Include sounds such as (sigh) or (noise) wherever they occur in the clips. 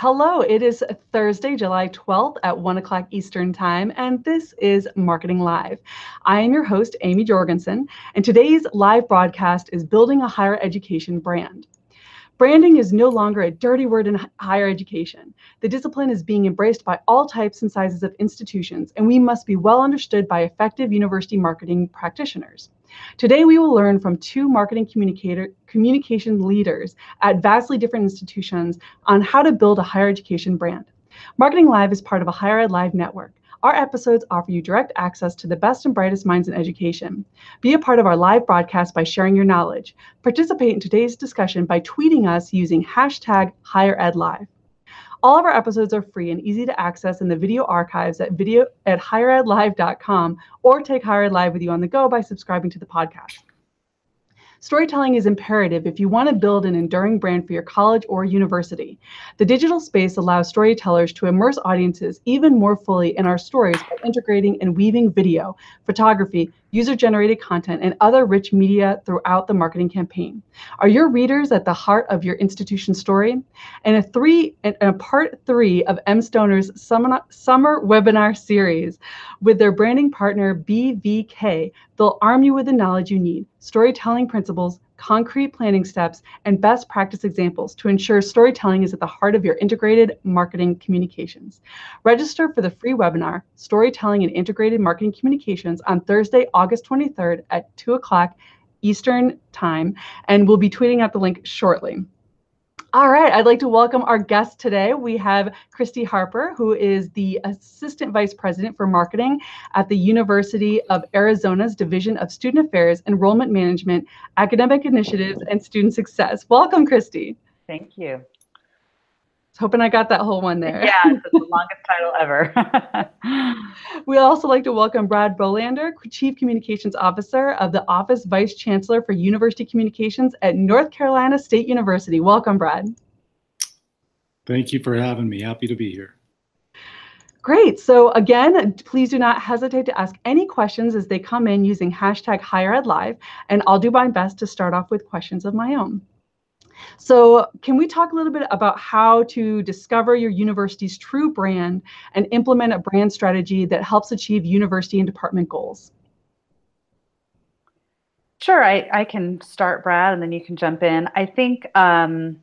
Hello, it is Thursday, July 12th at 1 o'clock Eastern Time, and this is Marketing Live. I am your host, Amy Jorgensen, and today's live broadcast is Building a Higher Education Brand. Branding is no longer a dirty word in higher education. The discipline is being embraced by all types and sizes of institutions, and we must be well understood by effective university marketing practitioners. Today, we will learn from two marketing communicator, communication leaders at vastly different institutions on how to build a higher education brand. Marketing Live is part of a Higher Ed Live network. Our episodes offer you direct access to the best and brightest minds in education. Be a part of our live broadcast by sharing your knowledge. Participate in today's discussion by tweeting us using hashtag HigherEdLive. All of our episodes are free and easy to access in the video archives at video at higheredlive.com or take Higher Ed Live with you on the go by subscribing to the podcast. Storytelling is imperative if you want to build an enduring brand for your college or university. The digital space allows storytellers to immerse audiences even more fully in our stories by integrating and weaving video, photography, user generated content, and other rich media throughout the marketing campaign. Are your readers at the heart of your institution story? In a three in a part three of mStoner's summer, summer webinar series with their branding partner BVK, they'll arm you with the knowledge you need, storytelling principles, concrete planning steps, and best practice examples to ensure storytelling is at the heart of your integrated marketing communications. Register for the free webinar, Storytelling and Integrated Marketing Communications, on Thursday, August 23rd at 2 o'clock Eastern Time, and we'll be tweeting out the link shortly. All right, I'd like to welcome our guest today. We have Christy Harper, who is the Assistant Vice President for Marketing at the University of Arizona's Division of Student Affairs, Enrollment Management, Academic Initiatives, and Student Success. Welcome, Christy. Thank you. Hoping I got that whole one there. Yeah, it's the longest title ever. (laughs) we also like to welcome Brad Bohlander, Chief Communications Officer of the Office Vice Chancellor for University Communications at North Carolina State University. Welcome, Brad. Thank you for having me. Happy to be here. Great. So again, please do not hesitate to ask any questions as they come in using hashtag higher ed live, and I'll do my best to start off with questions of my own. So, can we talk a little bit about how to discover your university's true brand and implement a brand strategy that helps achieve university and department goals? Sure, I, I can start, Brad, and then you can jump in. I think um,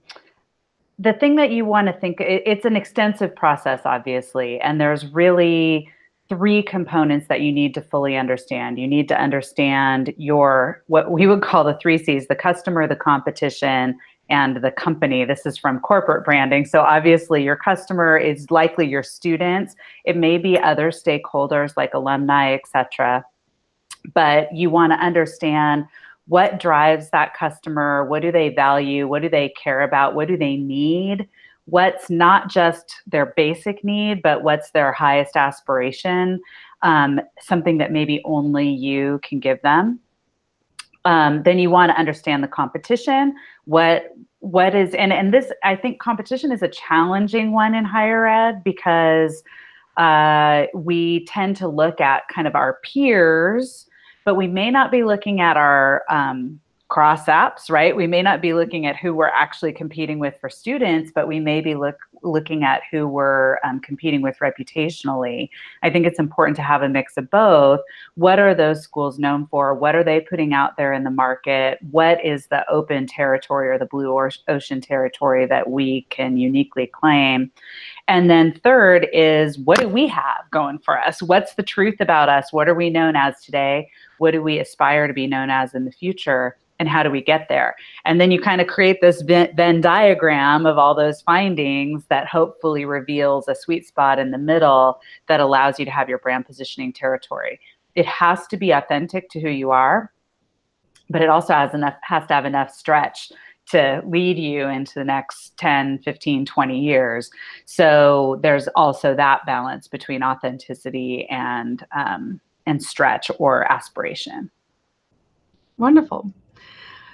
the thing that you want to think it, it's an extensive process, obviously, and there's really three components that you need to fully understand. You need to understand your what we would call the three C's: the customer, the competition, and the company. This is from corporate branding. So obviously your customer is likely your students. It may be other stakeholders like alumni, etc. But you want to understand what drives that customer, what do they value, what do they care about, what do they need? What's not just their basic need, but what's their highest aspiration, um, something that maybe only you can give them. Um, then you want to understand the competition what what is and and this i think competition is a challenging one in higher ed because uh, we tend to look at kind of our peers but we may not be looking at our um, cross apps, right? We may not be looking at who we're actually competing with for students, but we may be look, looking at who we're um, competing with reputationally. I think it's important to have a mix of both. What are those schools known for? What are they putting out there in the market? What is the open territory or the blue ocean territory that we can uniquely claim? And then third is what do we have going for us? What's the truth about us? What are we known as today? What do we aspire to be known as in the future? And how do we get there? And then you kind of create this Venn diagram of all those findings that hopefully reveals a sweet spot in the middle that allows you to have your brand positioning territory. It has to be authentic to who you are, but it also has enough has to have enough stretch to lead you into the next 10, 15, 20 years. So there's also that balance between authenticity and um, and stretch or aspiration. Wonderful.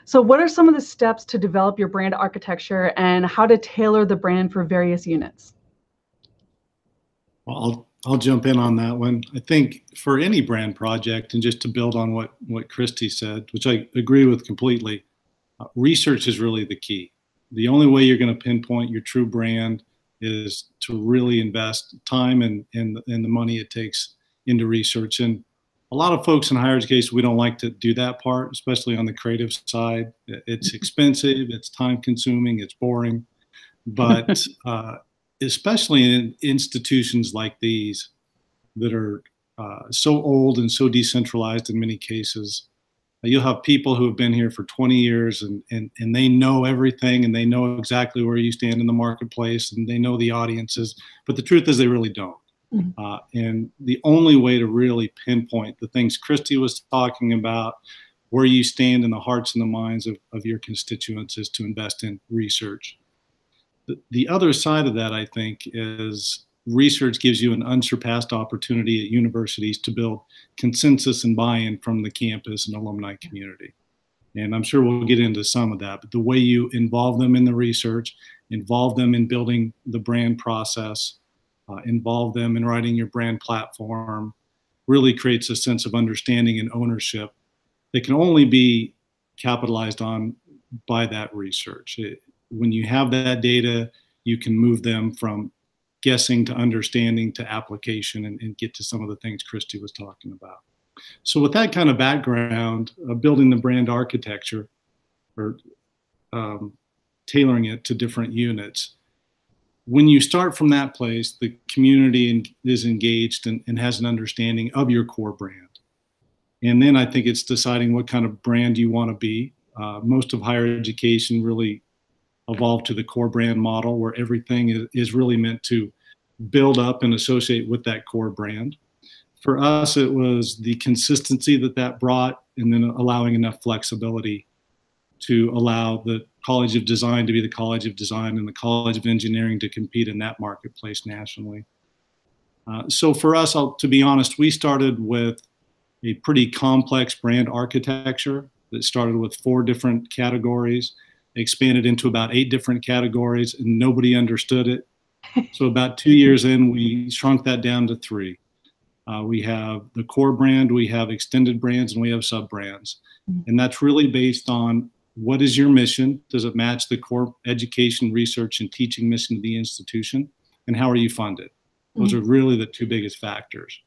So, what are some of the steps to develop your brand architecture and how to tailor the brand for various units? Well, I'll, I'll jump in on that one. I think for any brand project, and just to build on what, what Christy said, which I agree with completely, uh, research is really the key. The only way you're going to pinpoint your true brand is to really invest time and, and, and the money it takes into research. And a lot of folks in higher education, we don't like to do that part, especially on the creative side. It's mm-hmm. expensive, it's time consuming, it's boring. But (laughs) uh, especially in institutions like these that are uh, so old and so decentralized in many cases, you'll have people who have been here for 20 years and, and, and they know everything and they know exactly where you stand in the marketplace and they know the audiences. But the truth is, they really don't. Mm-hmm. Uh, and the only way to really pinpoint the things Christy was talking about, where you stand in the hearts and the minds of, of your constituents, is to invest in research. The, the other side of that, I think, is research gives you an unsurpassed opportunity at universities to build consensus and buy-in from the campus and alumni community. And I'm sure we'll get into some of that, but the way you involve them in the research, involve them in building the brand process, uh, involve them in writing your brand platform, really creates a sense of understanding and ownership that can only be capitalized on by that research. It, when you have that data, you can move them from guessing to understanding to application and, and, get to some of the things Christy was talking about. So, with that kind of background, uh, building the brand architecture or um, tailoring it to different units, when you start from that place, the community is engaged and, and has an understanding of your core brand. And then I think it's deciding what kind of brand you want to be. Uh, most of higher education really evolved to the core brand model where everything is, is really meant to build up and associate with that core brand. For us, it was the consistency that that brought and then allowing enough flexibility to allow the College of Design to be the College of Design and the College of Engineering to compete in that marketplace nationally. Uh, so for us, I'll, to be honest, we started with a pretty complex brand architecture that started with four different categories expanded into about eight different categories, and nobody understood it. (laughs) so about two years in, we shrunk that down to three. Uh, we have the core brand, we have extended brands, and we have sub brands. Mm-hmm. And that's really based on what is your mission? Does it match the core education, research, and teaching mission of the institution? And how are you funded? Those mm-hmm. are really the two biggest factors.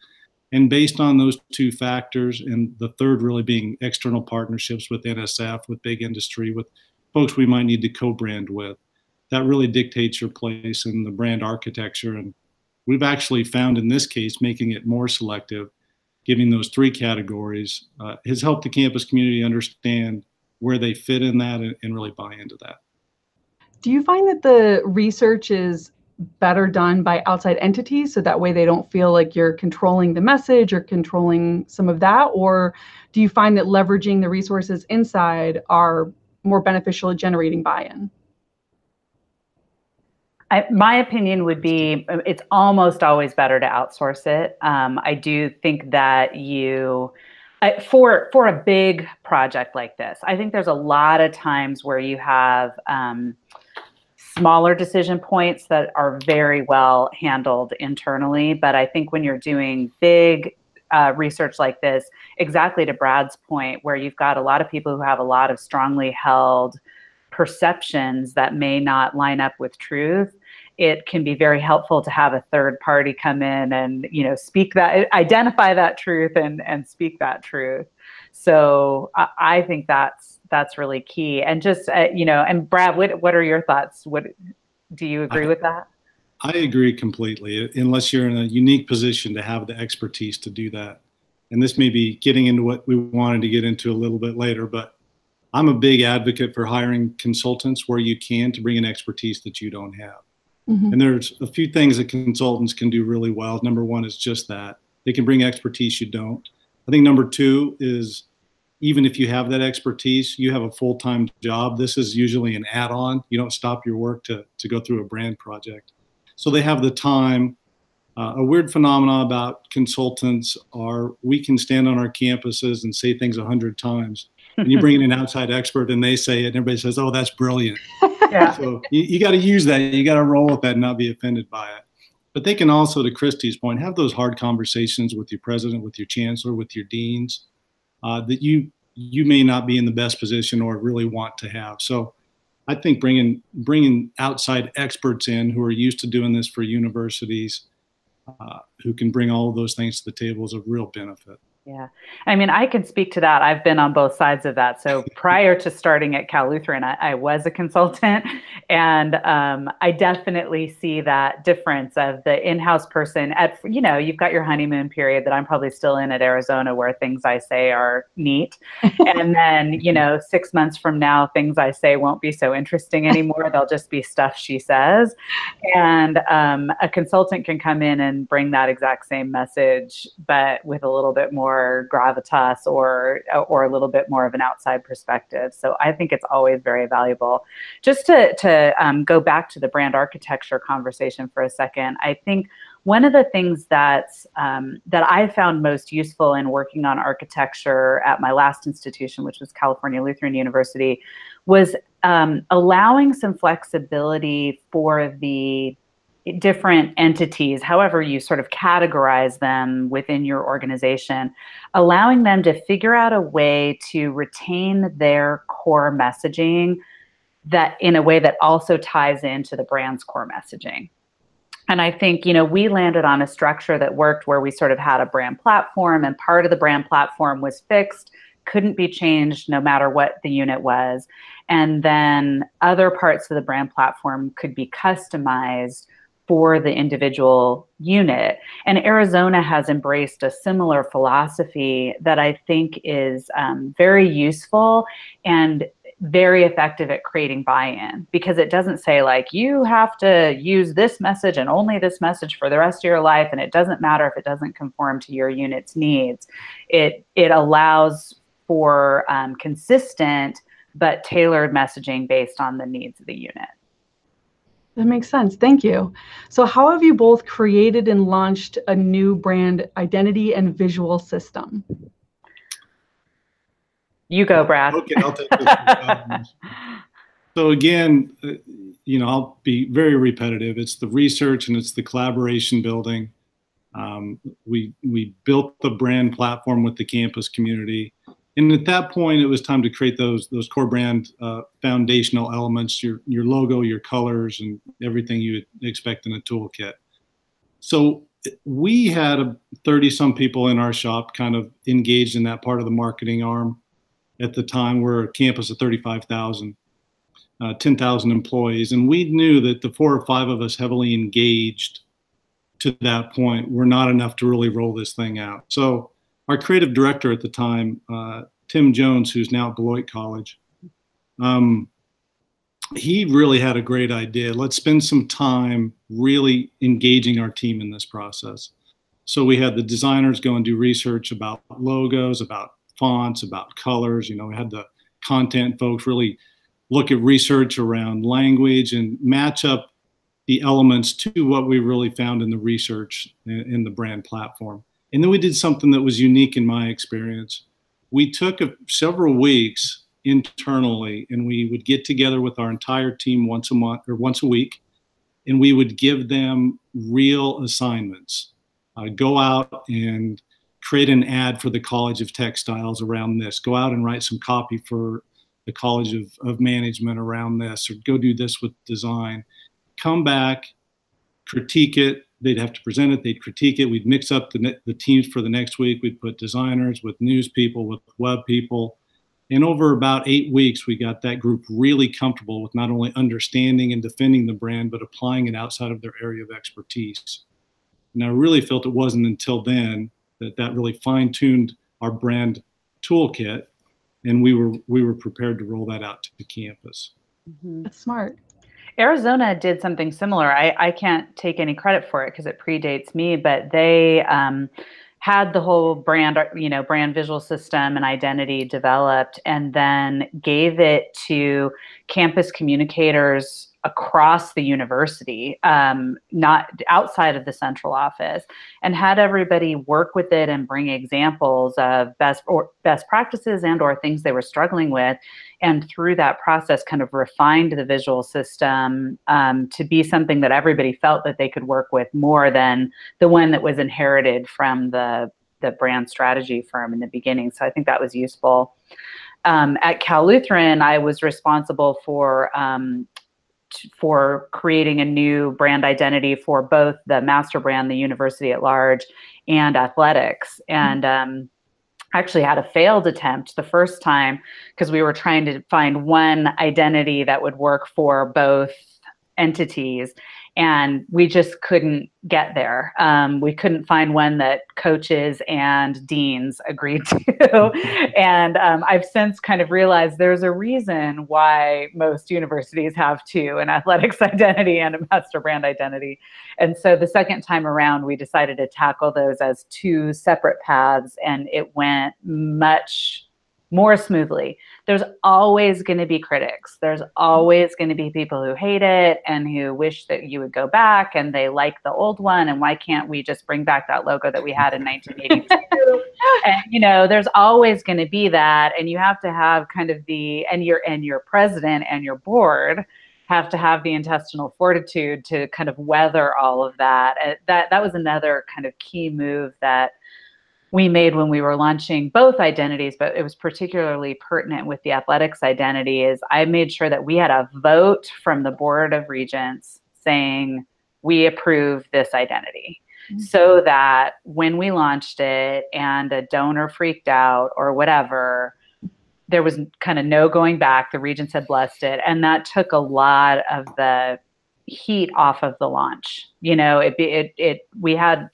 And based on those two factors, and the third really being external partnerships with NSF, with big industry, with folks we might need to co-brand with. That really dictates your place in the brand architecture. And we've actually found in this case, making it more selective, giving those three categories, uh, has helped the campus community understand where they fit in that and, and really buy into that. Do you find that the research is better done by outside entities so that way they don't feel like you're controlling the message or controlling some of that or do you find that leveraging the resources inside are more beneficial at generating buy-in? I, my opinion would be it's almost always better to outsource it. Um, I do think that you, for for a big project like this, I think there's a lot of times where you have um, smaller decision points that are very well handled internally. But I think when you're doing big uh, research like this, exactly to Brad's point, where you've got a lot of people who have a lot of strongly held perceptions that may not line up with truth it can be very helpful to have a third party come in and you know speak that identify that truth and and speak that truth so i, I think that's that's really key and just uh, you know and brad what what are your thoughts what do you agree I, with that I agree completely, unless you're in a unique position to have the expertise to do that. And this may be getting into what we wanted to get into a little bit later, but I'm a big advocate for hiring consultants where you can to bring in expertise that you don't have. Mm-hmm. And there's a few things that consultants can do really well. Number one is just that they can bring expertise you don't. I think number two is even if you have that expertise, you have a full time job. This is usually an add on. You don't stop your work to, to go through a brand project so they have the time. Uh, a weird phenomenon about consultants are we can stand on our campuses and say things a hundred times. And you bring in an outside expert and they say it, and everybody says, "Oh, that's brilliant." (laughs) Yeah. So you, you got to use that. You got to roll with that and not be offended by it. But they can also, to Christy's point, have those hard conversations with your president, with your chancellor, with your deans uh, that you you may not be in the best position or really want to have. So I think bringing bringing outside experts in who are used to doing this for universities, uh, who can bring all of those things to the table is a real benefit. Yeah. I mean, I can speak to that. I've been on both sides of that. So (laughs) prior to starting at Cal Lutheran, I, I was a consultant, and um, I definitely see that difference of the in-house person. At you know, you've got your honeymoon period that I'm probably still in at Arizona, where things I say are neat, and (laughs) then you know, six months from now, things I say won't be so interesting anymore. They'll just be stuff she says, and um, a consultant can come in and bring that exact same message, but with a little bit more more gravitas or or a little bit more of an outside perspective. So I think it's always very valuable. Just to to um, go back to the brand architecture conversation for a second, I think one of the things that um, that I found most useful in working on architecture at my last institution, which was California Lutheran University, was um, allowing some flexibility for the different entities, however you sort of categorize them within your organization, allowing them to figure out a way to retain their core messaging that in a way that also ties into the brand's core messaging. And I think, you know, we landed on a structure that worked where we sort of had a brand platform and part of the brand platform was fixed, couldn't be changed no matter what the unit was. And then other parts of the brand platform could be customized for the individual unit. And Arizona has embraced a similar philosophy that I think is um, very useful and very effective at creating buy-in because it doesn't say like you have to use this message and only this message for the rest of your life and it doesn't matter if it doesn't conform to your unit's needs it it allows for um, consistent but tailored messaging based on the needs of the unit that makes sense. Thank you. So, how have you both created and launched a new brand identity and visual system? You go, Brad. Okay, I'll take this. (laughs) so, again, uh, you know, I'll be very repetitive. It's the research and it's the collaboration building. Um, we we built the brand platform with the campus community and at that point, it was time to create those those core brand uh, foundational elements, your your logo, your colors, and everything you would expect in a toolkit. So we had a 30 some people in our shop kind of engaged in that part of the marketing arm. At the time we're a campus of 35,000 uh, 10,000 employees and we knew that the four or five of us heavily engaged to that point. Were not enough to really roll this thing out. So our creative director at the time, uh, Tim Jones, who's now at Beloit College, um, he really had a great idea. Let's spend some time really engaging our team in this process. So we had the designers go and do research about logos, about fonts, about colors. You know, we had the content folks really look at research around language and match up the elements to what we really found in the research in, in the brand platform. And then we did something that was unique in my experience. We took a, several weeks internally and we would get together with our entire team once a month or once a week and we would give them real assignments. Uh, go out and create an ad for the College of Textiles around this. Go out and write some copy for the College of, of Management around this, or go do this with design. Come back, critique it, they'd have to present it, they'd critique it, we'd mix up the, the teams for the next week, we'd put designers with news people, with web people. And over about eight weeks, we got that group really comfortable with not only understanding and defending the brand, but applying it outside of their area of expertise. And I really felt it wasn't until then that that really fine tuned our brand toolkit and we were we were prepared to roll that out to the campus. Mm-hmm. That's smart. Arizona did something similar. I, I can't take any credit for it because it predates me, but they um, had the whole brand, you know, brand visual system and identity developed, and then gave it to campus communicators across the university, um, not outside of the central office, and had everybody work with it and bring examples of best or best practices and or things they were struggling with, and through that process, kind of refined the visual system um, to be something that everybody felt that they could work with more than the one that was inherited from the the brand strategy firm in the beginning. So I think that was useful. um, at Cal Lutheran, I was responsible for um, for creating a new brand identity for both the master brand, the university at large, and athletics. And um, actually had a failed attempt the first time because we were trying to find one identity that would work for both entities and we just couldn't get there. Um, we couldn't find one that coaches and deans agreed (laughs) to. and um, I've since kind of realized there's a reason why most universities have two an athletics (laughs) identity and a master brand identity. And so the second time around, we decided to tackle those as two separate paths, and it went much more smoothly. There's always going to be critics. There's always going to be people who hate it and who wish that you would go back and they like the old one. And why can't we just bring back that logo that we had in 1982? and you know, there's always going to be that, and you have to have kind of the and your and your president and your board have to have the intestinal fortitude to kind of weather all of that. Uh, that that was another kind of key move that we made when we were launching both identities, but it was particularly pertinent with the athletics identity is I made sure that we had a vote from the board of regents saying we approve this identity. Mm-hmm. So that when we launched it and a donor freaked out or whatever, there was kind of no going back. The regents had blessed it. And that took a lot of the heat off of the launch. You know, it, it, it, we had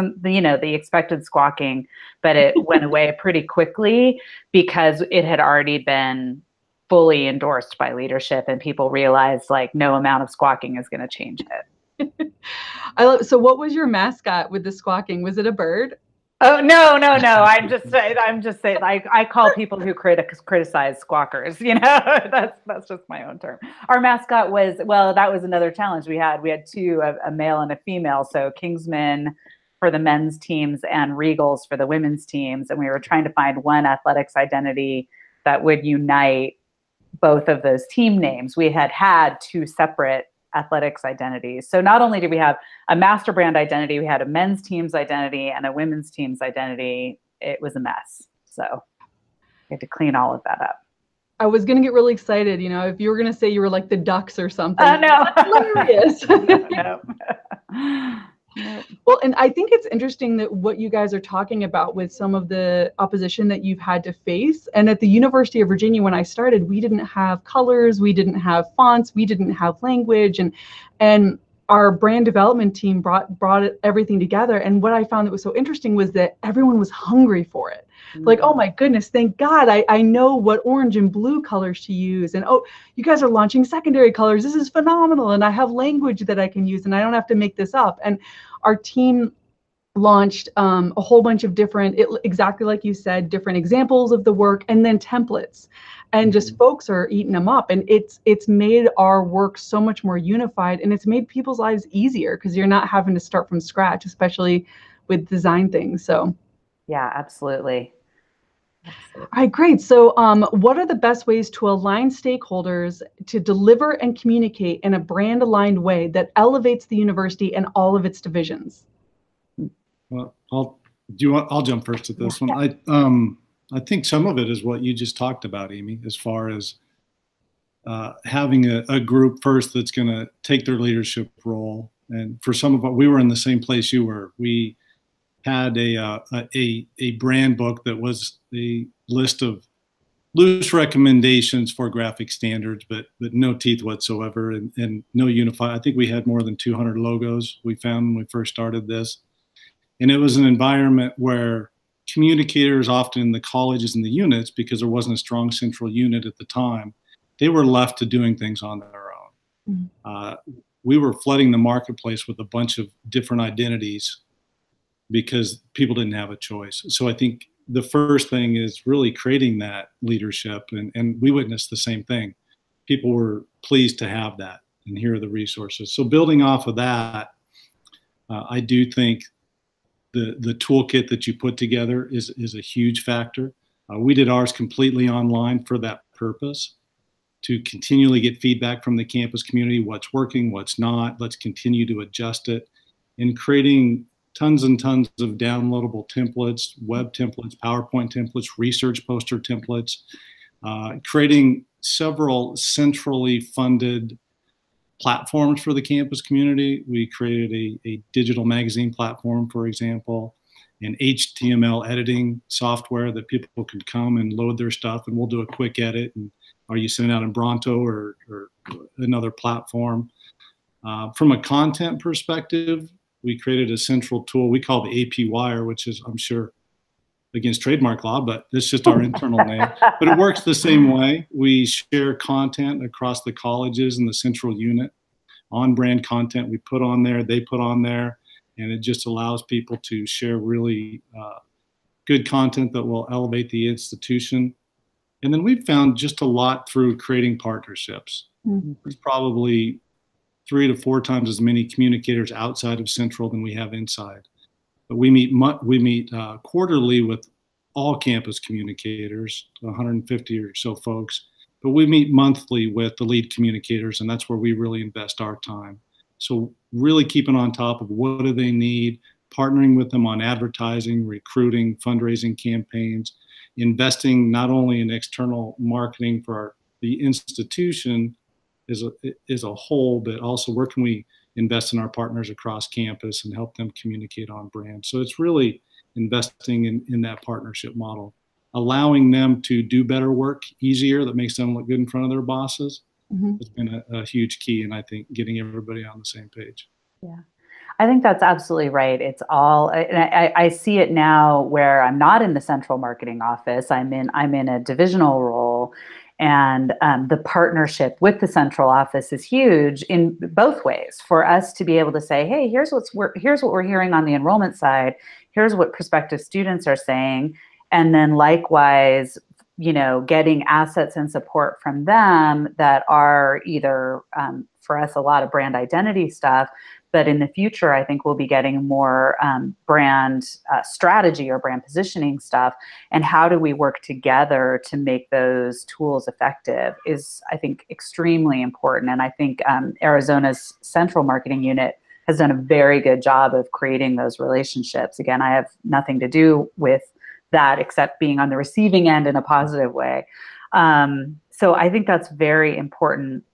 some you know the expected squawking but it (laughs) went away pretty quickly because it had already been fully endorsed by leadership and people realized like no amount of squawking is going to change it (laughs) I love, so what was your mascot with the squawking was it a bird Oh no, no, no! (laughs) I'm just I'm just saying. I I call people who criti- criticize squawkers. You know, that's that's just my own term. Our mascot was well. That was another challenge we had. We had two, a, a male and a female. So Kingsmen for the men's teams and Regals for the women's teams. And we were trying to find one athletics identity that would unite both of those team names. We had had two separate athletics identities. So not only did we have a master brand identity, we had a men's team's identity and a women's team's identity. It was a mess. So we had to clean all of that up. I was gonna get really excited, you know, if you were gonna say you were like the ducks or something. Oh no. hilarious. (laughs) no, no. (laughs) (laughs) Well, and I think it's interesting that what you guys are talking about with some of the opposition that you've had to face. And at the University of Virginia, when I started, we didn't have colors, we didn't have fonts, we didn't have language, and and our brand development team brought brought it, everything together. And what I found that was so interesting was that everyone was hungry for it. Mm-hmm. Like, oh my goodness, thank God I, I know what orange and blue colors to use. And oh, you guys are launching secondary colors. This is phenomenal. And I have language that I can use and I don't have to make this up. And our team launched um, a whole bunch of different, it, exactly like you said, different examples of the work and then templates. And just mm-hmm. folks are eating them up. And it's it's made our work so much more unified and it's made people's lives easier because you're not having to start from scratch, especially with design things. So yeah, absolutely. All right, great. So, um, what are the best ways to align stakeholders to deliver and communicate in a brand aligned way that elevates the university and all of its divisions? Well, I'll do. You want, I'll jump first at this one. I um, I think some of it is what you just talked about, Amy, as far as uh, having a, a group first that's going to take their leadership role. And for some of us, we were in the same place you were. We had a, uh, a, a brand book that was a list of loose recommendations for graphic standards, but but no teeth whatsoever, and, and no unified. I think we had more than 200 logos we found when we first started this, and it was an environment where communicators, often in the colleges and the units, because there wasn't a strong central unit at the time, they were left to doing things on their own. Mm-hmm. Uh, we were flooding the marketplace with a bunch of different identities because people didn't have a choice. So I think the first thing is really creating that leadership, and, and we witnessed the same thing. People were pleased to have that, and here are the resources. So building off of that, uh, I do think the the toolkit that you put together is is a huge factor. Uh, we did ours completely online for that purpose to continually get feedback from the campus community what's working what's not let's continue to adjust it and creating tons and tons of downloadable templates, web templates, PowerPoint templates, research poster templates, uh, creating several centrally funded platforms for the campus community. We created a, a digital magazine platform, for example, and HTML editing software that people can come and load their stuff, and we'll do a quick edit. And are you sending out in Bronto or, or another platform? Uh, from a content perspective, we created a central tool we call the AP Wire, which is, I'm sure, against trademark law, but it's just our internal name. (laughs) But it works the same way. We share content across the colleges and the central unit, on brand content we put on there, they put on there, and it just allows people to share really uh, good content that will elevate the institution. And then we've found just a lot through creating partnerships. Mm-hmm. There's probably three to four times as many communicators outside of Central than we have inside. But we meet we meet uh, quarterly with all campus communicators, 150 or so folks. But we meet monthly with the lead communicators, and that's where we really invest our time. So really keeping on top of what do they need, partnering with them on advertising, recruiting, fundraising campaigns, investing not only in external marketing for our, the institution a, as a whole, but also where can we invest in our partners across campus and help them communicate on brand. So it's really investing in, in that partnership model, allowing them to do better work easier that makes them look good in front of their bosses mm-hmm. has been a, a huge key. And I think getting everybody on the same page. Yeah. I think that's absolutely right. It's all, I, I, see it now where I'm not in the central marketing office. I'm in, I'm in a divisional role, and um, the partnership with the central office is huge in both ways for us to be able to say, hey, here's what's we're, here's what we're hearing on the enrollment side. Here's what prospective students are saying, and then likewise, you know, getting assets and support from them that are either um, for us a lot of brand identity stuff, but in the future, I think we'll be getting more um, brand uh, strategy or brand positioning stuff. And how do we work together to make those tools effective is, I think, extremely important. And I think um, Arizona's central marketing unit has done a very good job of creating those relationships. Again, I have nothing to do with that except being on the receiving end in a positive way. Um, so I think that's very important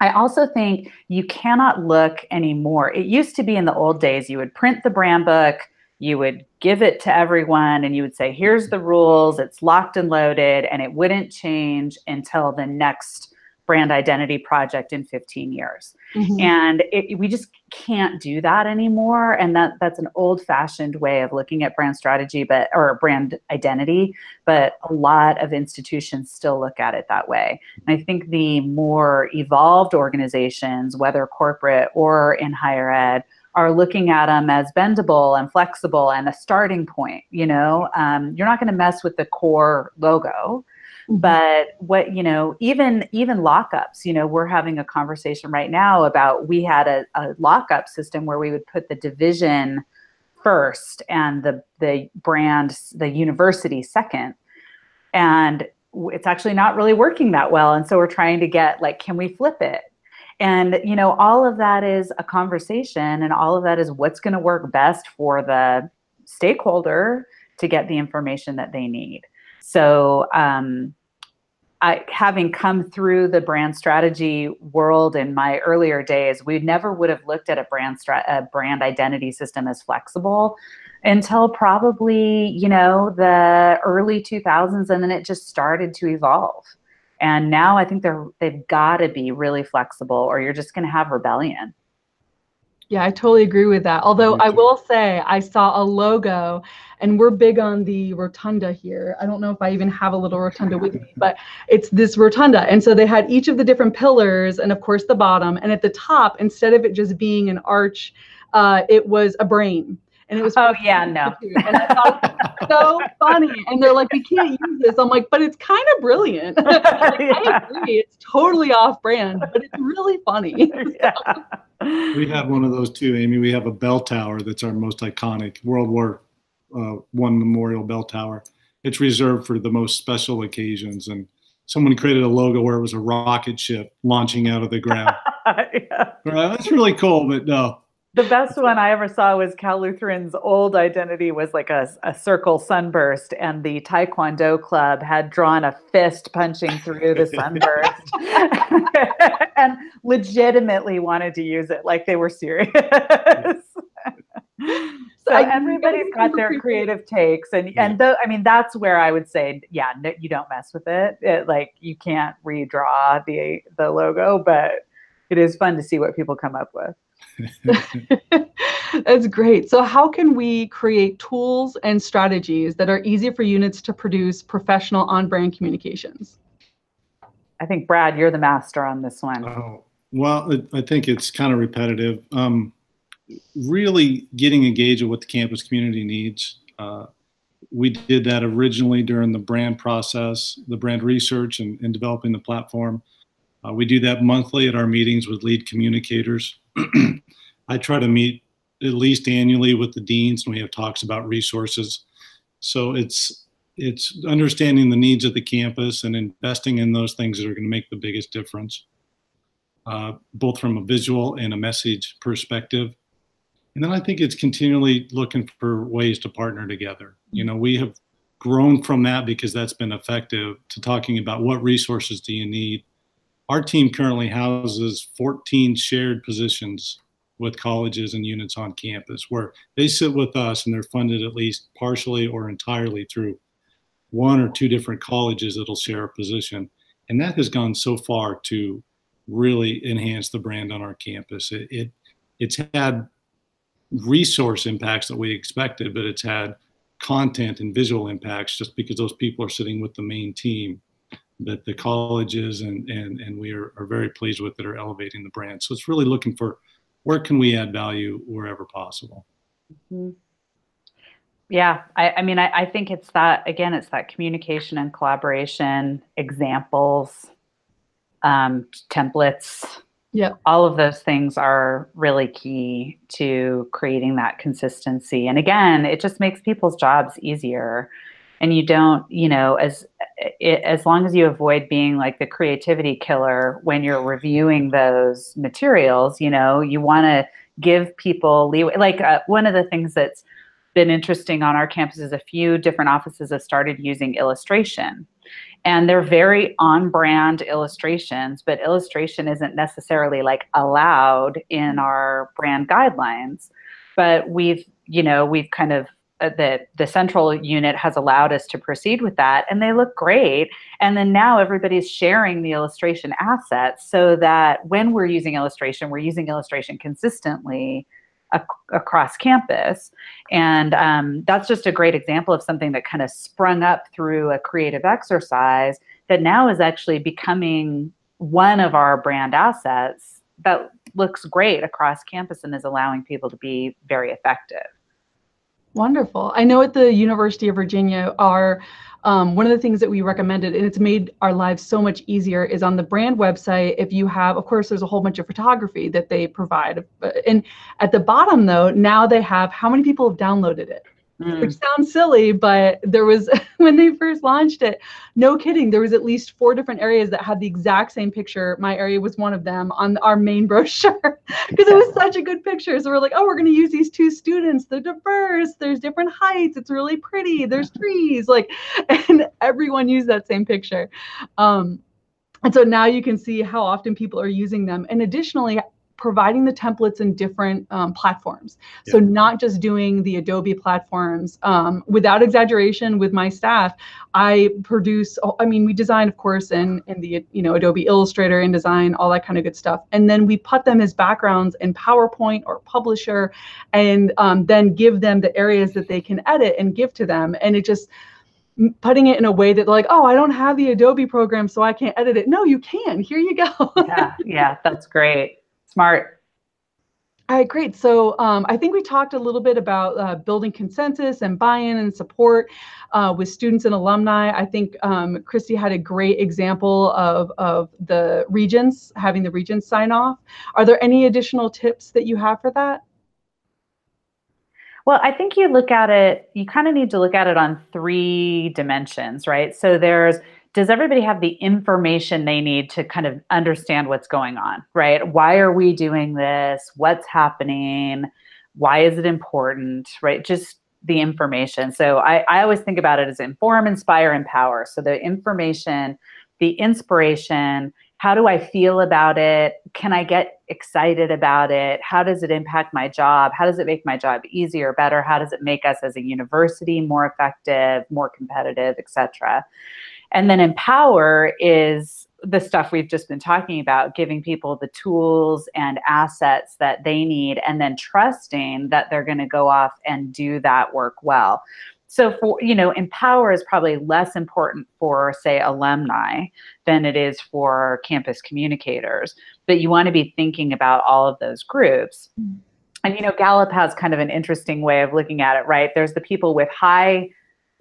I also think you cannot look anymore. It used to be in the old days, you would print the brand book, you would give it to everyone, and you would say, here's the rules, it's locked and loaded, and it wouldn't change until the next brand identity project in 15 years. Mm-hmm. And it, we just can't do that anymore. And that that's an old fashioned way of looking at brand strategy, but or brand identity. But a lot of institutions still look at it that way. And I think the more evolved organizations, whether corporate or in higher ed, are looking at them as bendable and flexible and a starting point. You know, um, you're not going to mess with the core logo Mm-hmm. But what, you know, even even lockups, you know, we're having a conversation right now about we had a, a lockup system where we would put the division first and the the brand, the university second. And it's actually not really working that well. And so we're trying to get like, can we flip it? And you know, all of that is a conversation, and all of that is what's going to work best for the stakeholder to get the information that they need. So, um, I, having come through the brand strategy world in my earlier days, we never would have looked at a brand stra- a brand identity system as flexible until probably you know the early 2000s, and then it just started to evolve. And now I think they're they've got to be really flexible, or you're just going to have rebellion. Yeah, I totally agree with that. Although I will say I saw a logo and we're big on the rotunda here. I don't know if I even have a little rotunda with me, but it's this rotunda. And so they had each of the different pillars and of course the bottom. And at the top, instead of it just being an arch, uh, it was a brain and it was oh yeah no. and i thought so funny. And they're like we can't use this. I'm like but it's kind of brilliant. (laughs) Like, i (laughs) agree. It's totally off brand but it's really funny. (laughs) Yeah. we have one of those too amy. We have a bell tower that's our most iconic world war uh, one memorial bell tower. It's reserved for the most special occasions and someone created a logo where it was a rocket ship launching out of the ground. Yeah. that's really cool but no the best one I ever saw was Cal Lutheran's old identity was like a, a circle sunburst, and the Taekwondo club had drawn a fist punching through the sunburst (laughs) and legitimately wanted to use it like they were serious. so everybody's got their (laughs) creative takes and yeah. and though i mean that's where i would say yeah no, you don't mess with it. it like you can't redraw the the logo but it is fun to see what people come up with (laughs) That's great. So, how can we create tools and strategies that are easy for units to produce professional on brand communications? I think, Brad, you're the master on this one. Oh, well, I think it's kind of repetitive. Um, really getting engaged with what the campus community needs. Uh, we did that originally during the brand process, the brand research, and, and developing the platform. Uh, we do that monthly at our meetings with lead communicators. (clears throat) I try to meet at least annually with the deans, and we have talks about resources. So it's it's understanding the needs of the campus and investing in those things that are going to make the biggest difference, uh, both from a visual and a message perspective. And then I think it's continually looking for ways to partner together. You know, we have grown from that because that's been effective to talking about what resources do you need our team currently houses 14 shared positions with colleges and units on campus where they sit with us and they're funded at least partially or entirely through one or two different colleges that'll share a position. And that has gone so far to really enhance the brand on our campus. It, it it's had resource impacts that we expected, but it's had content and visual impacts just because those people are sitting with the main team that the colleges and and and we are, are very pleased with that are elevating the brand. So it's really looking for where can we add value wherever possible. Mm-hmm. Yeah, I, I mean, I, I, think it's that again, it's that communication and collaboration, examples, um, templates. Yeah, all of those things are really key to creating that consistency. And again, it just makes people's jobs easier and you don't you know as it, as long as you avoid being like the creativity killer when you're reviewing those materials you know you want to give people leeway like uh, one of the things that's been interesting on our campus is a few different offices have started using illustration. And they're very on brand illustrations but illustration isn't necessarily like allowed in our brand guidelines. But we've you know we've kind of uh, that the central unit has allowed us to proceed with that and they look great. And then now everybody's sharing the illustration assets so that when we're using illustration we're using illustration consistently ac- across campus. And um, that's just a great example of something that kind of sprung up through a creative exercise that now is actually becoming one of our brand assets that looks great across campus and is allowing people to be very effective Wonderful. I know at the University of Virginia, our um, one of the things that we recommended, and it's made our lives so much easier, is on the brand website. If you have, of course, there's a whole bunch of photography that they provide. And at the bottom, though, now they have how many people have downloaded it mm. which sounds silly, but there was (laughs) when they first launched it, no kidding, there was at least four different areas that had the exact same picture. My area was one of them on our main (laughs) brochure because it was such a good picture. So we're like, oh, we're going to use these two students. They're diverse. There's different heights. It's really pretty. There's trees. Like, (laughs) and everyone used that same picture. Um, and so now you can see how often people are using them. And additionally, providing the templates in different um, platforms. Yeah. So not just doing the Adobe platforms. Um, without exaggeration, with my staff, I produce. I mean, we design, of course, in in the you know Adobe Illustrator, InDesign, all that kind of good stuff, and then we put them as backgrounds in PowerPoint or Publisher, and um, then give them the areas that they can edit and give to them, and it just putting it in a way that like oh i don't have the adobe program so i can't edit it no you can here you go yeah yeah that's great Smart. All right, great. So um, I think we talked a little bit about uh, building consensus and buy-in and support uh, with students and alumni. I think um, Christy had a great example of, of the regents, having the regents sign off. Are there any additional tips that you have for that? Well, I think you look at it, you kind of need to look at it on three dimensions, right? So there's does everybody have the information they need to kind of understand what's going on, right? Why are we doing this? What's happening? Why is it important, right? Just the information. So I, I always think about it as inform, inspire, empower. So the information, the inspiration, how do I feel about it? Can I get excited about it? How does it impact my job? How does it make my job easier, better? How does it make us as a university more effective, more competitive, etc.? And then empower is the stuff we've just been talking about, giving people the tools and assets that they need, and then trusting that they're going to go off and do that work well. So for you know, empower is probably less important for say alumni than it is for campus communicators. But you want to be thinking about all of those groups. Mm. And you know, Gallup has kind of an interesting way of looking at it, right? There's the people with high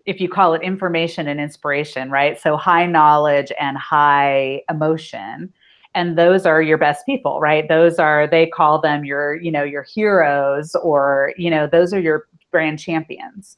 if you call it information and inspiration, right? So high knowledge and high emotion. And those are your best people, right? Those are, they call them your, you know, your heroes or, you know, those are your brand champions.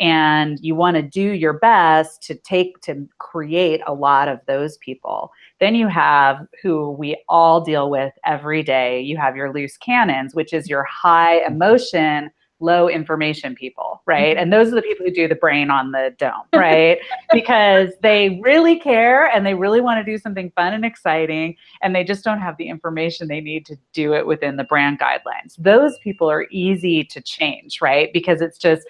And you want to do your best to take, to create a lot of those people. Then you have who we all deal with every day. You have your loose cannons, which is your high emotion, low information people, right? Mm-hmm. And those are the people who do the brain on the dome, (laughs) right? because they really care and they really want to do something fun and exciting and they just don't have the information they need to do it within the brand guidelines. Those people are easy to change, right? Because it's just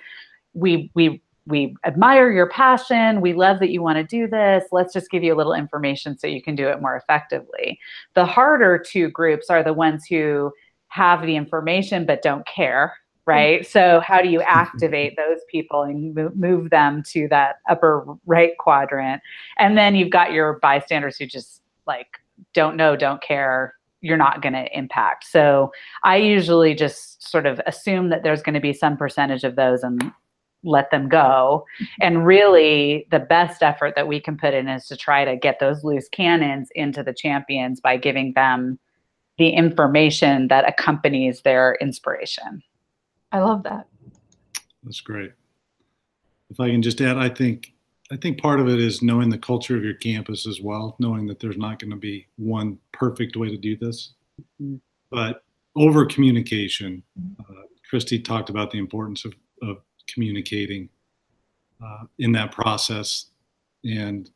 we we we admire your passion. We love that you want to do this. Let's just give you a little information so you can do it more effectively. The harder two groups are the ones who have the information but don't care, right? Mm-hmm. So how do you activate those people and move them to that upper right quadrant? And then you've got your bystanders who just like don't know, don't care, you're not going to impact. So I usually just sort of assume that there's going to be some percentage of those and let them go. Mm-hmm. And really, the best effort that we can put in is to try to get those loose cannons into the champions by giving them the information that accompanies their inspiration. I love that. That's great. If I can just add, I think I think part of it is knowing the culture of your campus as well, knowing that there's not going to be one perfect way to do this, mm-hmm. but over communication. Mm-hmm. Uh, Christy talked about the importance of, of communicating uh, in that process, and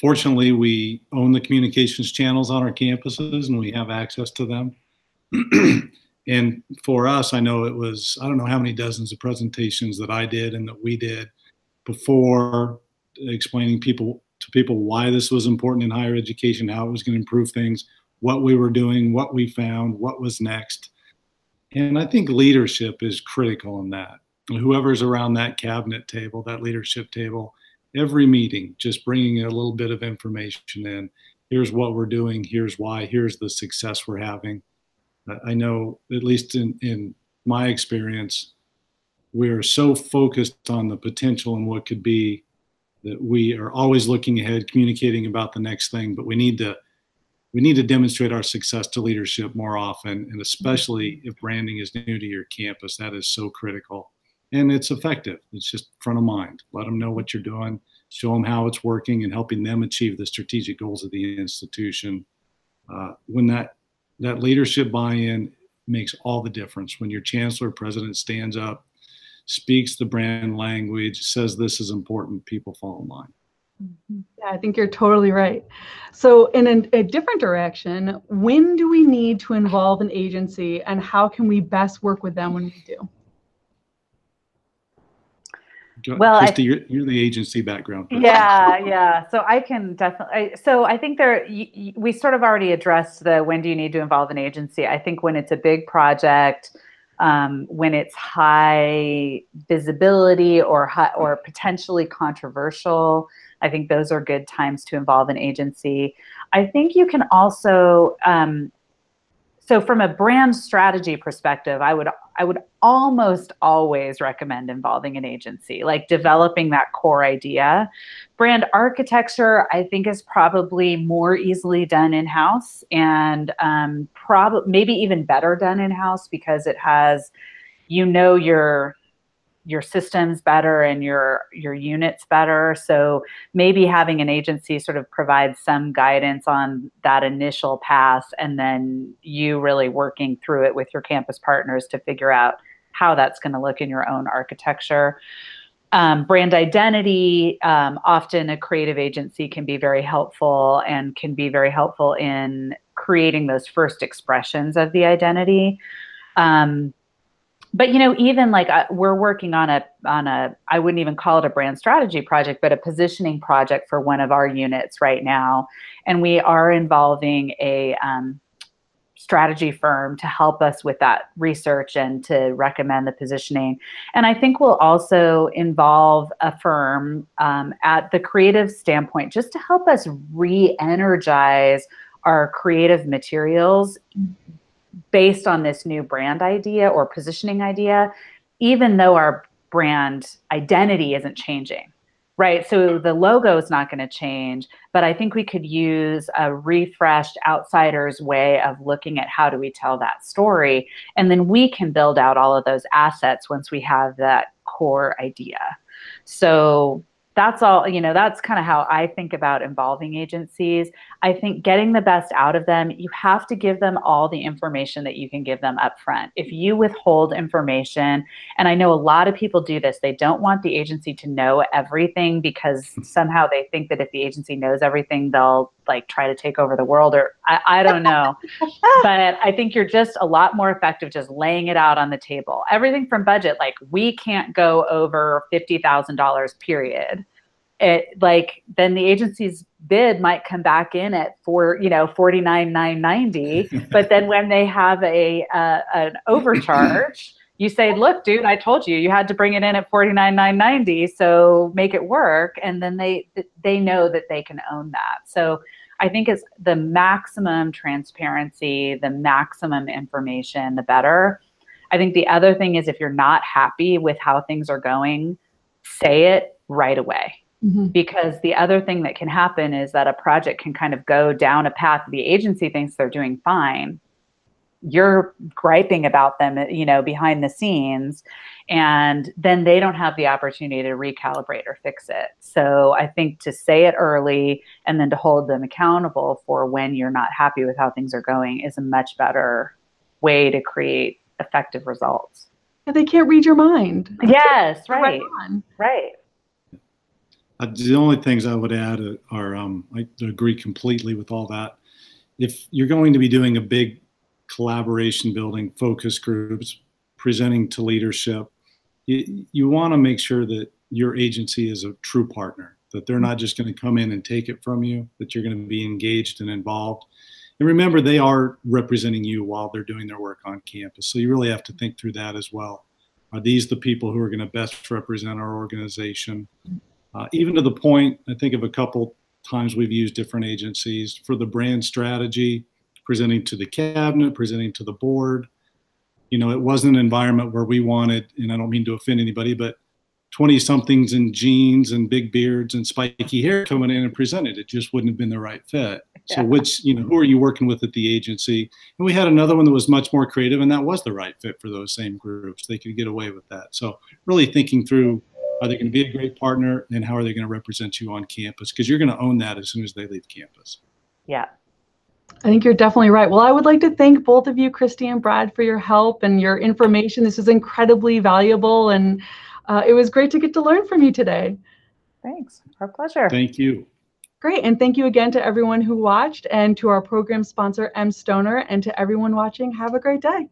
fortunately, we own the communications channels on our campuses, and we have access to them. (clears throat) And for us, I know it was, I don't know how many dozens of presentations that I did and that we did before explaining people to people why this was important in higher education, how it was going to improve things, what we were doing, what we found, what was next. And I think leadership is critical in that. Whoever's around that cabinet table, that leadership table, every meeting, just bringing a little bit of information in. Here's what we're doing. Here's why. Here's the success we're having. I know, at least in, in my experience, we are so focused on the potential and what could be that we are always looking ahead, communicating about the next thing. But we need to we need to demonstrate our success to leadership more often, and especially if branding is new to your campus, that is so critical. And it's effective. It's just front of mind. Let them know what you're doing, show them how it's working, and helping them achieve the strategic goals of the institution. Uh, when that that leadership buy-in makes all the difference. When your chancellor president stands up speaks the brand language says this is important people fall in line. Mm-hmm. yeah i think you're totally right. So in a, a different direction when do we need to involve an agency and how can we best work with them when we do well, Christy, I, you're, you're, the agency background. Person. Yeah, yeah. So I can definitely. So I think there, we sort of already addressed the when do you need to involve an agency. I think when it's a big project, um, when it's high visibility or high, or potentially controversial, I think those are good times to involve an agency. I think you can also um, so from a brand strategy perspective i would i would almost always recommend involving an agency like developing that core idea. Brand architecture i think is probably more easily done in house and um, probably maybe even better done in house because it has you know your your systems better and your your units better. So maybe having an agency sort of provide some guidance on that initial pass and then you really working through it with your campus partners to figure out how that's going to look in your own architecture. Um, brand identity um, often a creative agency can be very helpful and can be very helpful in creating those first expressions of the identity. Um, but you know even like uh, we're working on a on a i wouldn't even call it a brand strategy project but a positioning project for one of our units right now. And we are involving a um, strategy firm to help us with that research and to recommend the positioning. And i think we'll also involve a firm um, at the creative standpoint just to help us re-energize our creative materials based on this new brand idea or positioning idea, even though our brand identity isn't changing, right? So the logo is not going to change, but I think we could use a refreshed outsider's way of looking at how do we tell that story. And then we can build out all of those assets once we have that core idea. So that's all you know that's kind of how i think about involving agencies. I think getting the best out of them you have to give them all the information that you can give them up front if you withhold information and i know a lot of people do this they don't want the agency to know everything because (laughs) somehow they think that if the agency knows everything they'll like try to take over the world or i, I don't know. (laughs) But i think you're just a lot more effective just laying it out on the table. Everything from budget like we can't go over $50000 period. It like then the agency's bid might come back in at four you know 49,990 (laughs) but then when they have a uh, an overcharge you say look dude i told you you had to bring it in at 49,990 so make it work. And then they they know that they can own that. So i think it's the maximum transparency the maximum information the better i think the other thing is if you're not happy with how things are going say it right away Mm-hmm. Because the other thing that can happen is that a project can kind of go down a path the agency thinks they're doing fine. You're griping about them, you know, behind the scenes, and then they don't have the opportunity to recalibrate or fix it. So I think to say it early and then to hold them accountable for when you're not happy with how things are going is a much better way to create effective results. And they can't read your mind. (laughs) Yes, right. Right. Uh, the only things I would add are um, I agree completely with all that. If you're going to be doing a big collaboration building, focus groups, presenting to leadership, you, you want to make sure that your agency is a true partner, that they're not just going to come in and take it from you, that you're going to be engaged and involved. And remember, they are representing you while they're doing their work on campus. So you really have to think through that as well. Are these the people who are going to best represent our organization? Uh, even to the point, I think of a couple times we've used different agencies for the brand strategy, presenting to the cabinet, presenting to the board. You know, it wasn't an environment where we wanted, and I don't mean to offend anybody, but 20 somethings in jeans and big beards and spiky hair coming in and presented. It just wouldn't have been the right fit. Yeah. So, which, you know, who are you working with at the agency? And we had another one that was much more creative, and that was the right fit for those same groups. They could get away with that. So, really thinking through are they going to be a great partner? And how are they going to represent you on campus? Because you're going to own that as soon as they leave campus. Yeah. I think you're definitely right. Well, I would like to thank both of you, Christy and Brad, for your help and your information. This is incredibly valuable, and uh, it was great to get to learn from you today. Thanks. Our pleasure. Thank you. Great. And thank you again to everyone who watched and to our program sponsor, mStoner, and to everyone watching. Have a great day.